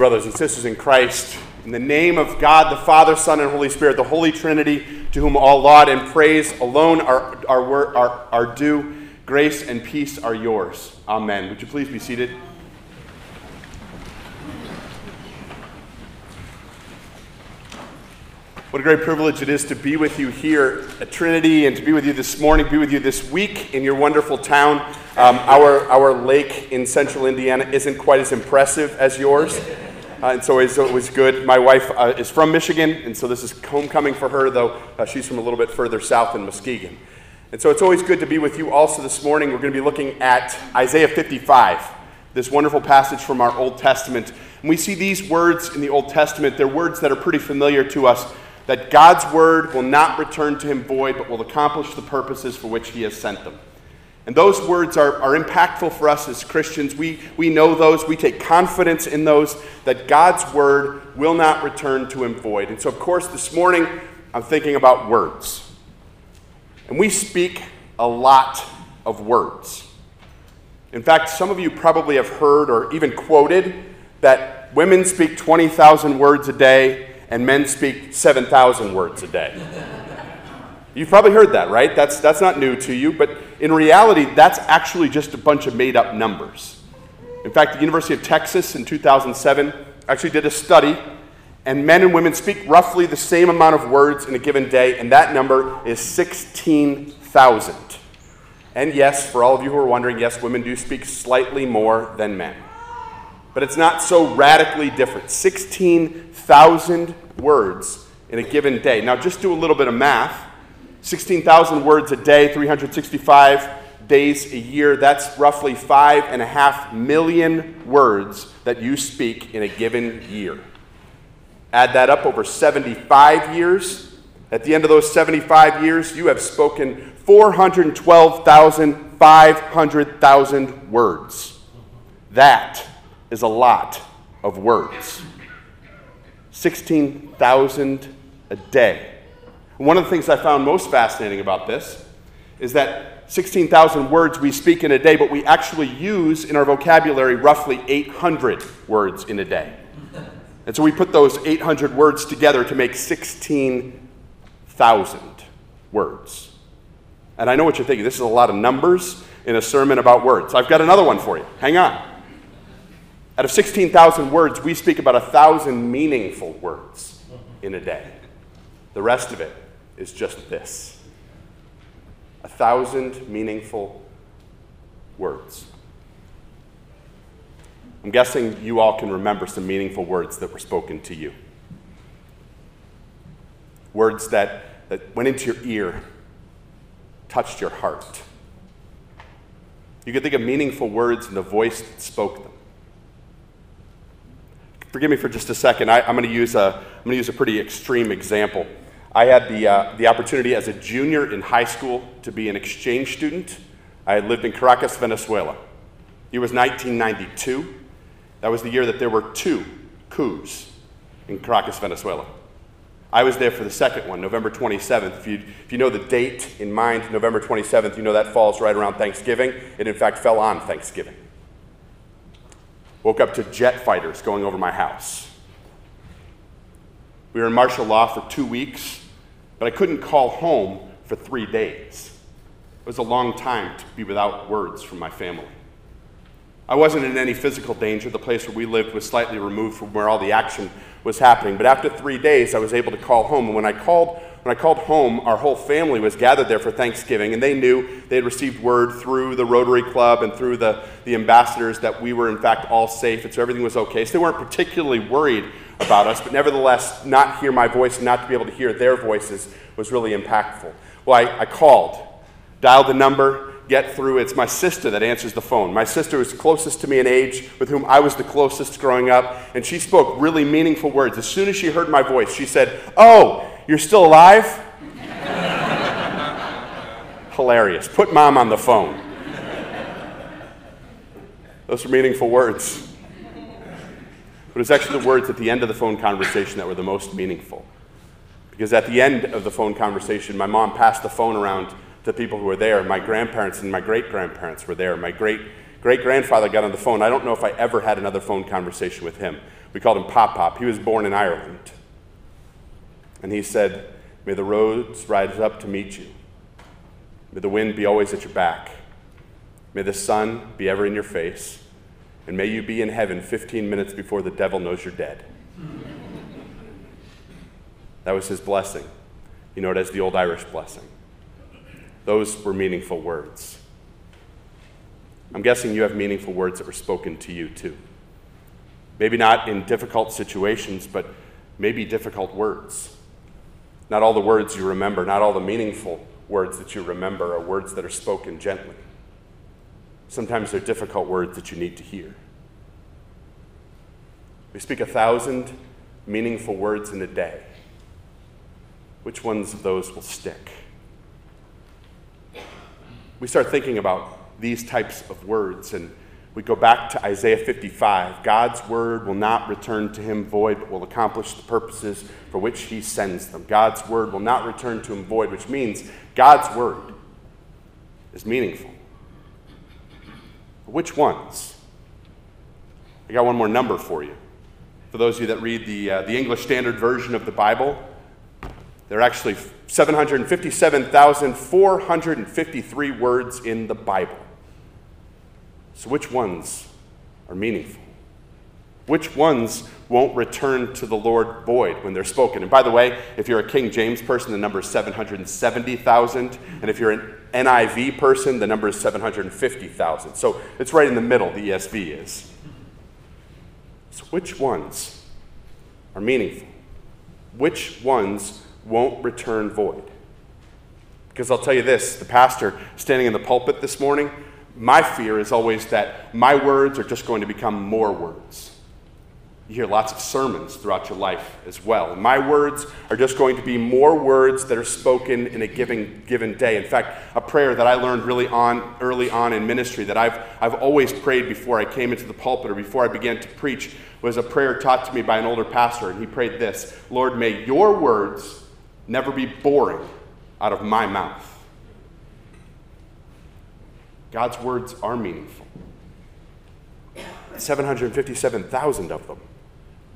brothers and sisters in Christ, in the name of God, the Father, Son, and Holy Spirit, the Holy Trinity, to whom all laud and praise alone are, are, are, are due, grace and peace are yours. Amen. Would you please be seated? What a great privilege it is to be with you here at Trinity and to be with you this morning, be with you this week in your wonderful town. Um, our, our lake in central Indiana isn't quite as impressive as yours. Uh, and so it was good. My wife uh, is from Michigan, and so this is homecoming for her, though uh, she's from a little bit further south in Muskegon. And so it's always good to be with you also this morning. We're going to be looking at Isaiah 55, this wonderful passage from our Old Testament. And we see these words in the Old Testament. They're words that are pretty familiar to us that God's word will not return to him void, but will accomplish the purposes for which he has sent them. And those words are, are impactful for us as Christians. We, we know those, we take confidence in those, that God's word will not return to him void. And so, of course, this morning I'm thinking about words. And we speak a lot of words. In fact, some of you probably have heard or even quoted that women speak 20,000 words a day and men speak 7,000 words a day. You've probably heard that, right? That's, that's not new to you, but in reality, that's actually just a bunch of made up numbers. In fact, the University of Texas in 2007 actually did a study, and men and women speak roughly the same amount of words in a given day, and that number is 16,000. And yes, for all of you who are wondering, yes, women do speak slightly more than men. But it's not so radically different. 16,000 words in a given day. Now, just do a little bit of math 16,000 words a day, 365 days a year. That's roughly five and a half million words that you speak in a given year. Add that up over 75 years. At the end of those 75 years, you have spoken 412,500,000 words. That is a lot of words. 16,000 a day. One of the things I found most fascinating about this is that 16,000 words we speak in a day, but we actually use in our vocabulary roughly 800 words in a day. And so we put those 800 words together to make 16,000 words. And I know what you're thinking. This is a lot of numbers in a sermon about words. I've got another one for you. Hang on. Out of 16,000 words, we speak about a 1,000 meaningful words in a day. The rest of it is just this a thousand meaningful words. I'm guessing you all can remember some meaningful words that were spoken to you. Words that, that went into your ear, touched your heart. You could think of meaningful words in the voice that spoke them forgive me for just a second. I, am going to use a, I'm going to use a pretty extreme example. I had the, uh, the opportunity as a junior in high school to be an exchange student. I had lived in Caracas, Venezuela. It was 1992. That was the year that there were two coups in Caracas, Venezuela. I was there for the second one, November 27th. If you, if you know the date in mind, November 27th, you know that falls right around Thanksgiving. It, in fact, fell on Thanksgiving. Woke up to jet fighters going over my house. We were in martial law for two weeks, but I couldn't call home for three days. It was a long time to be without words from my family. I wasn't in any physical danger. The place where we lived was slightly removed from where all the action was happening. But after three days, I was able to call home. And when I called, when I called home, our whole family was gathered there for Thanksgiving, and they knew they had received word through the Rotary Club and through the, the ambassadors that we were, in fact, all safe, and so everything was okay. So they weren't particularly worried about us, but nevertheless, not hear my voice and not to be able to hear their voices was really impactful. Well, I, I called, dialed the number, get through. It's my sister that answers the phone. My sister was closest to me in age, with whom I was the closest growing up, and she spoke really meaningful words. As soon as she heard my voice, she said, Oh, you're still alive? Hilarious. Put mom on the phone. Those are meaningful words. But it's actually the words at the end of the phone conversation that were the most meaningful. Because at the end of the phone conversation, my mom passed the phone around to people who were there. My grandparents and my great grandparents were there. My great great grandfather got on the phone. I don't know if I ever had another phone conversation with him. We called him Pop Pop. He was born in Ireland. And he said, May the roads rise up to meet you. May the wind be always at your back. May the sun be ever in your face. And may you be in heaven 15 minutes before the devil knows you're dead. That was his blessing. You know it as the old Irish blessing. Those were meaningful words. I'm guessing you have meaningful words that were spoken to you too. Maybe not in difficult situations, but maybe difficult words. Not all the words you remember, not all the meaningful words that you remember are words that are spoken gently. Sometimes they're difficult words that you need to hear. We speak a thousand meaningful words in a day. Which ones of those will stick? We start thinking about these types of words and we go back to Isaiah 55. God's word will not return to him void, but will accomplish the purposes for which he sends them. God's word will not return to him void, which means God's word is meaningful. Which ones? I got one more number for you. For those of you that read the, uh, the English Standard Version of the Bible, there are actually 757,453 words in the Bible. So, which ones are meaningful? Which ones won't return to the Lord void when they're spoken? And by the way, if you're a King James person, the number is 770,000. And if you're an NIV person, the number is 750,000. So it's right in the middle, the ESV is. So, which ones are meaningful? Which ones won't return void? Because I'll tell you this the pastor standing in the pulpit this morning, my fear is always that my words are just going to become more words. You hear lots of sermons throughout your life as well. My words are just going to be more words that are spoken in a given, given day. In fact, a prayer that I learned really on, early on in ministry that I've, I've always prayed before I came into the pulpit or before I began to preach was a prayer taught to me by an older pastor. And he prayed this Lord, may your words never be boring out of my mouth. God's words are meaningful. 757,000 of them.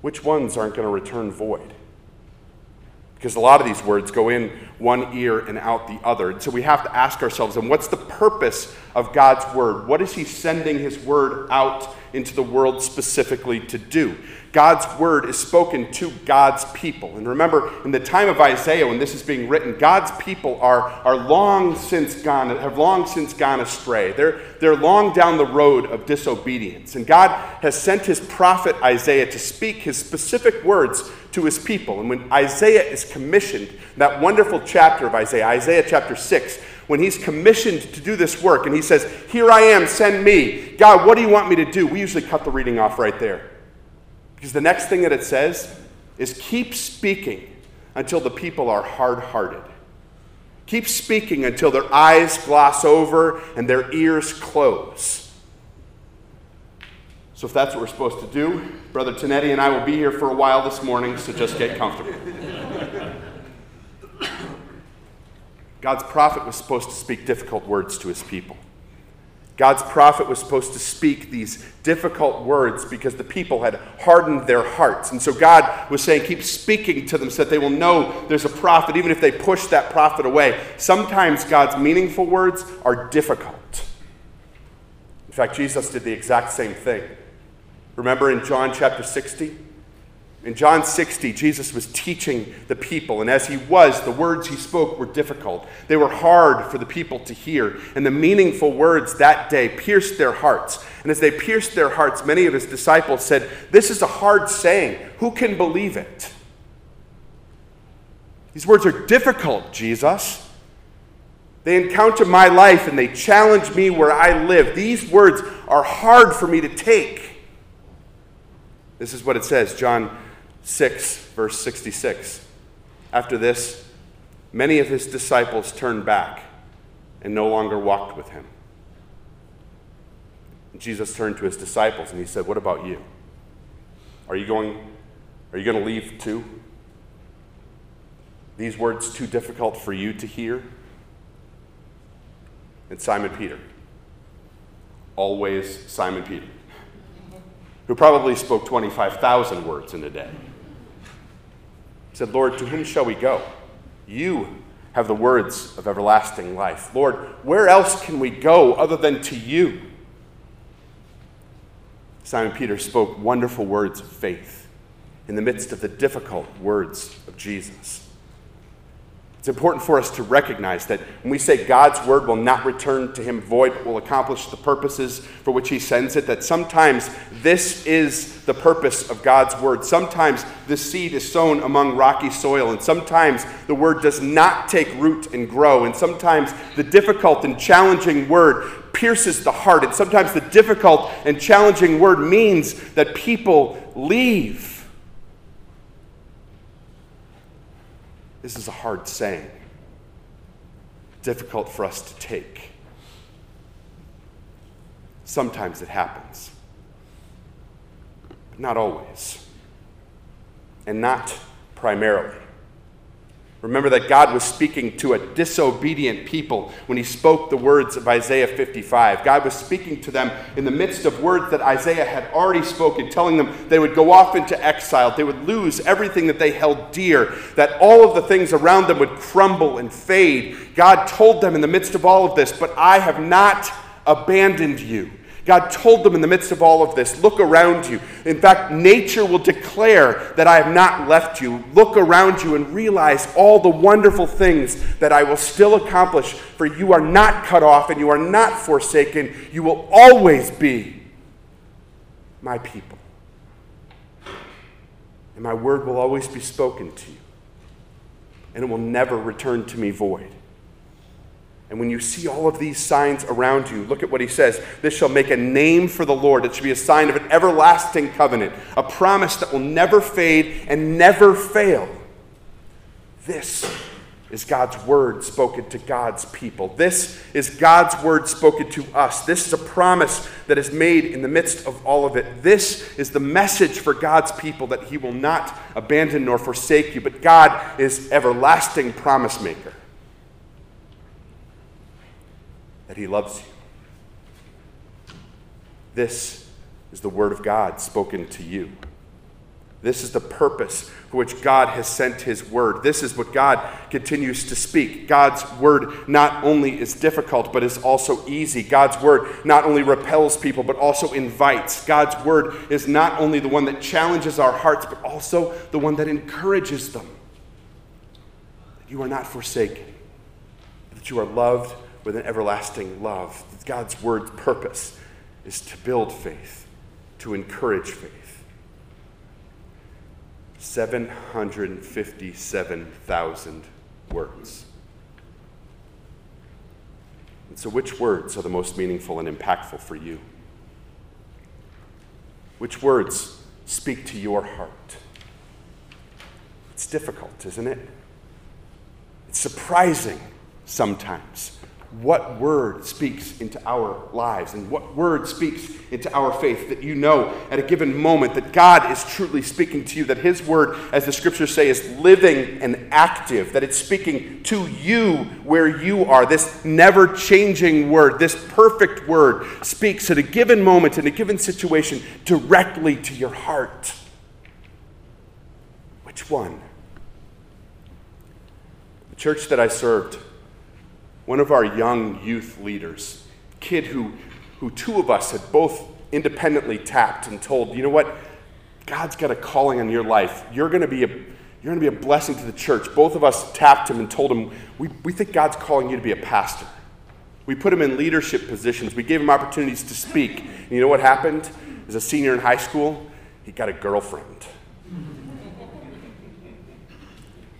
Which ones aren't going to return void? Because a lot of these words go in one ear and out the other. And so we have to ask ourselves, and what's the purpose of God's word? What is He sending His word out into the world specifically to do? God's word is spoken to God's people. And remember, in the time of Isaiah, when this is being written, God's people are, are long since gone, have long since gone astray. They're, they're long down the road of disobedience. And God has sent his prophet Isaiah to speak his specific words to his people. And when Isaiah is commissioned, that wonderful chapter of Isaiah, Isaiah chapter 6, when he's commissioned to do this work and he says, Here I am, send me. God, what do you want me to do? We usually cut the reading off right there. Because the next thing that it says is keep speaking until the people are hard hearted. Keep speaking until their eyes gloss over and their ears close. So, if that's what we're supposed to do, Brother Tonetti and I will be here for a while this morning, so just get comfortable. God's prophet was supposed to speak difficult words to his people. God's prophet was supposed to speak these difficult words because the people had hardened their hearts. And so God was saying, keep speaking to them so that they will know there's a prophet, even if they push that prophet away. Sometimes God's meaningful words are difficult. In fact, Jesus did the exact same thing. Remember in John chapter 60? In John 60, Jesus was teaching the people, and as he was, the words he spoke were difficult. They were hard for the people to hear, and the meaningful words that day pierced their hearts. And as they pierced their hearts, many of his disciples said, This is a hard saying. Who can believe it? These words are difficult, Jesus. They encounter my life and they challenge me where I live. These words are hard for me to take. This is what it says, John 6, verse 66. After this, many of his disciples turned back and no longer walked with him. Jesus turned to his disciples and he said, What about you? Are you going, are you going to leave too? These words too difficult for you to hear? And Simon Peter. Always Simon Peter. who probably spoke 25,000 words in a day. Said, Lord, to whom shall we go? You have the words of everlasting life. Lord, where else can we go other than to you? Simon Peter spoke wonderful words of faith in the midst of the difficult words of Jesus. It's important for us to recognize that when we say God's word will not return to him void, but will accomplish the purposes for which he sends it, that sometimes this is the purpose of God's word. Sometimes the seed is sown among rocky soil, and sometimes the word does not take root and grow, and sometimes the difficult and challenging word pierces the heart, and sometimes the difficult and challenging word means that people leave This is a hard saying, difficult for us to take. Sometimes it happens, but not always, and not primarily. Remember that God was speaking to a disobedient people when he spoke the words of Isaiah 55. God was speaking to them in the midst of words that Isaiah had already spoken, telling them they would go off into exile, they would lose everything that they held dear, that all of the things around them would crumble and fade. God told them in the midst of all of this, But I have not abandoned you. God told them in the midst of all of this look around you. In fact, nature will declare that I have not left you. Look around you and realize all the wonderful things that I will still accomplish, for you are not cut off and you are not forsaken. You will always be my people. And my word will always be spoken to you, and it will never return to me void. And when you see all of these signs around you, look at what he says. This shall make a name for the Lord. It shall be a sign of an everlasting covenant, a promise that will never fade and never fail. This is God's word spoken to God's people. This is God's word spoken to us. This is a promise that is made in the midst of all of it. This is the message for God's people that He will not abandon nor forsake you, but God is everlasting promise maker. That He loves you. This is the Word of God spoken to you. This is the purpose for which God has sent His Word. This is what God continues to speak. God's Word not only is difficult, but is also easy. God's Word not only repels people, but also invites. God's Word is not only the one that challenges our hearts, but also the one that encourages them. That you are not forsaken, that you are loved with an everlasting love. God's word's purpose is to build faith, to encourage faith. 757,000 words. And so, which words are the most meaningful and impactful for you? Which words speak to your heart? It's difficult, isn't it? It's surprising sometimes what word speaks into our lives and what word speaks into our faith that you know at a given moment that God is truly speaking to you, that His word, as the scriptures say, is living and active, that it's speaking to you where you are. This never changing word, this perfect word, speaks at a given moment, in a given situation, directly to your heart. Which one? The church that I served one of our young youth leaders, kid who, who two of us had both independently tapped and told, you know what, God's got a calling on your life. You're going to be a you're going to be a blessing to the church. Both of us tapped him and told him, we, we think God's calling you to be a pastor. We put him in leadership positions. We gave him opportunities to speak. And you know what happened? As a senior in high school, he got a girlfriend.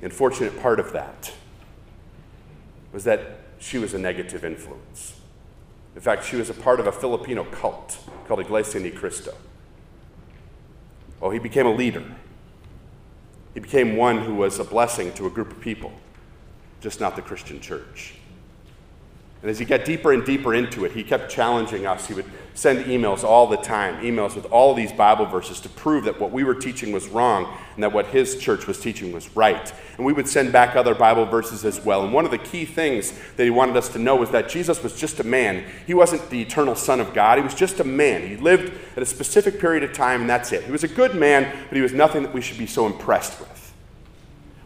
the unfortunate part of that was that she was a negative influence. In fact, she was a part of a Filipino cult called Iglesia Ni Cristo. Well, he became a leader. He became one who was a blessing to a group of people, just not the Christian church. And as he got deeper and deeper into it, he kept challenging us. He would send emails all the time, emails with all these Bible verses to prove that what we were teaching was wrong and that what his church was teaching was right. And we would send back other Bible verses as well. And one of the key things that he wanted us to know was that Jesus was just a man. He wasn't the eternal Son of God, he was just a man. He lived at a specific period of time, and that's it. He was a good man, but he was nothing that we should be so impressed with.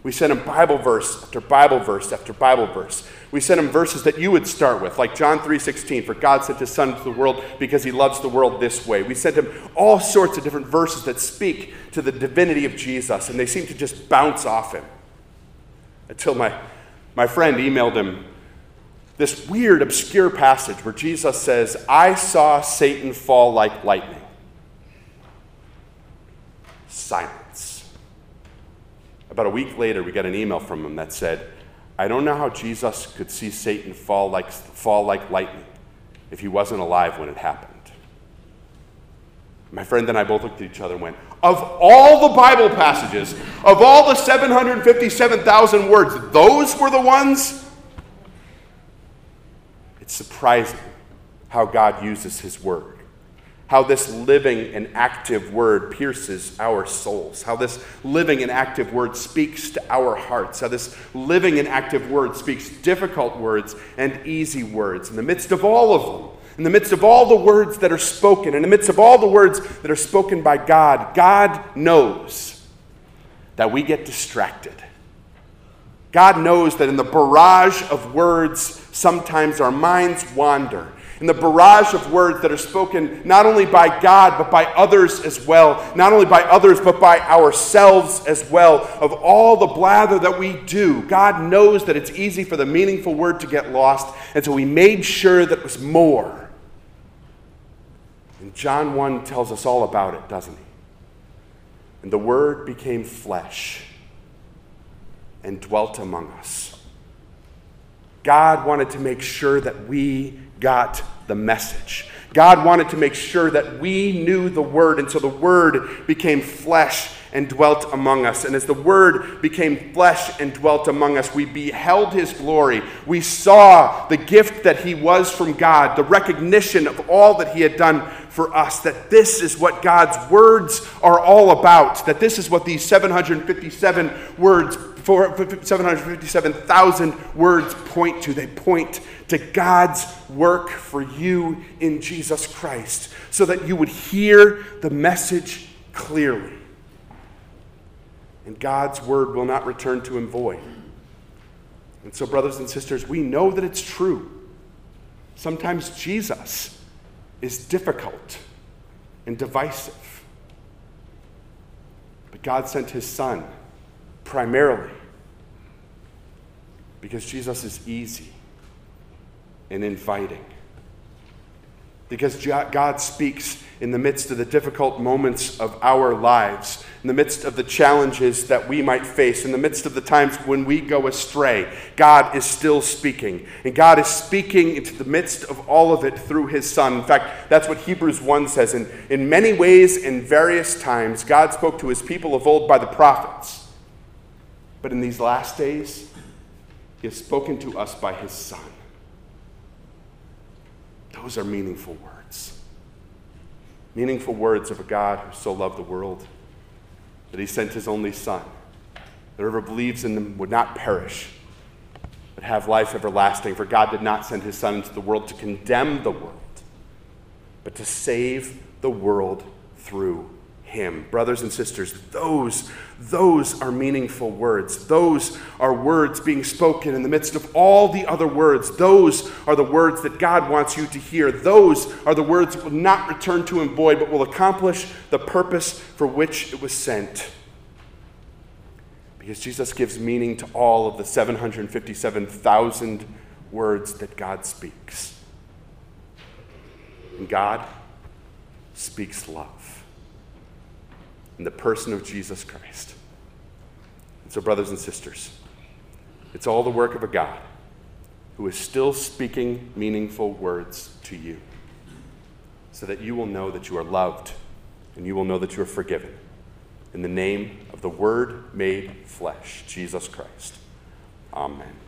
We sent him Bible verse after Bible verse after Bible verse. We sent him verses that you would start with, like John 3:16, for God sent his son into the world because he loves the world this way. We sent him all sorts of different verses that speak to the divinity of Jesus, and they seem to just bounce off him. Until my, my friend emailed him this weird, obscure passage where Jesus says, I saw Satan fall like lightning. Silence. About a week later, we got an email from him that said, I don't know how Jesus could see Satan fall like, fall like lightning if he wasn't alive when it happened. My friend and I both looked at each other and went, Of all the Bible passages, of all the 757,000 words, those were the ones? It's surprising how God uses his word how this living and active word pierces our souls, how this living and active word speaks to our hearts, how this living and active word speaks difficult words and easy words in the midst of all of them. In the midst of all the words that are spoken, in the midst of all the words that are spoken by God, God knows that we get distracted. God knows that in the barrage of words, sometimes our minds wander and the barrage of words that are spoken not only by God, but by others as well. Not only by others, but by ourselves as well. Of all the blather that we do, God knows that it's easy for the meaningful word to get lost, and so He made sure that it was more. And John 1 tells us all about it, doesn't he? And the Word became flesh and dwelt among us. God wanted to make sure that we got the message. God wanted to make sure that we knew the Word, and so the Word became flesh and dwelt among us. And as the Word became flesh and dwelt among us, we beheld His glory. We saw the gift that He was from God, the recognition of all that He had done for us, that this is what God's words are all about, that this is what these 757 words 757,000 words point to. They point to God's work for you in Jesus Christ so that you would hear the message clearly. And God's word will not return to him void. And so, brothers and sisters, we know that it's true. Sometimes Jesus is difficult and divisive. But God sent his son primarily because Jesus is easy and inviting. Because God speaks in the midst of the difficult moments of our lives, in the midst of the challenges that we might face, in the midst of the times when we go astray. God is still speaking. And God is speaking into the midst of all of it through His Son. In fact, that's what Hebrews 1 says. In, in many ways, in various times, God spoke to His people of old by the prophets. But in these last days, He has spoken to us by His Son. Those are meaningful words. Meaningful words of a God who so loved the world that He sent His only Son, that whoever believes in Him would not perish, but have life everlasting. For God did not send His Son into the world to condemn the world, but to save the world through him. Brothers and sisters, those, those are meaningful words. Those are words being spoken in the midst of all the other words. Those are the words that God wants you to hear. Those are the words that will not return to him void, but will accomplish the purpose for which it was sent. Because Jesus gives meaning to all of the 757,000 words that God speaks. And God speaks love in the person of Jesus Christ. And so, brothers and sisters, it's all the work of a God who is still speaking meaningful words to you so that you will know that you are loved and you will know that you are forgiven. In the name of the Word made flesh, Jesus Christ. Amen.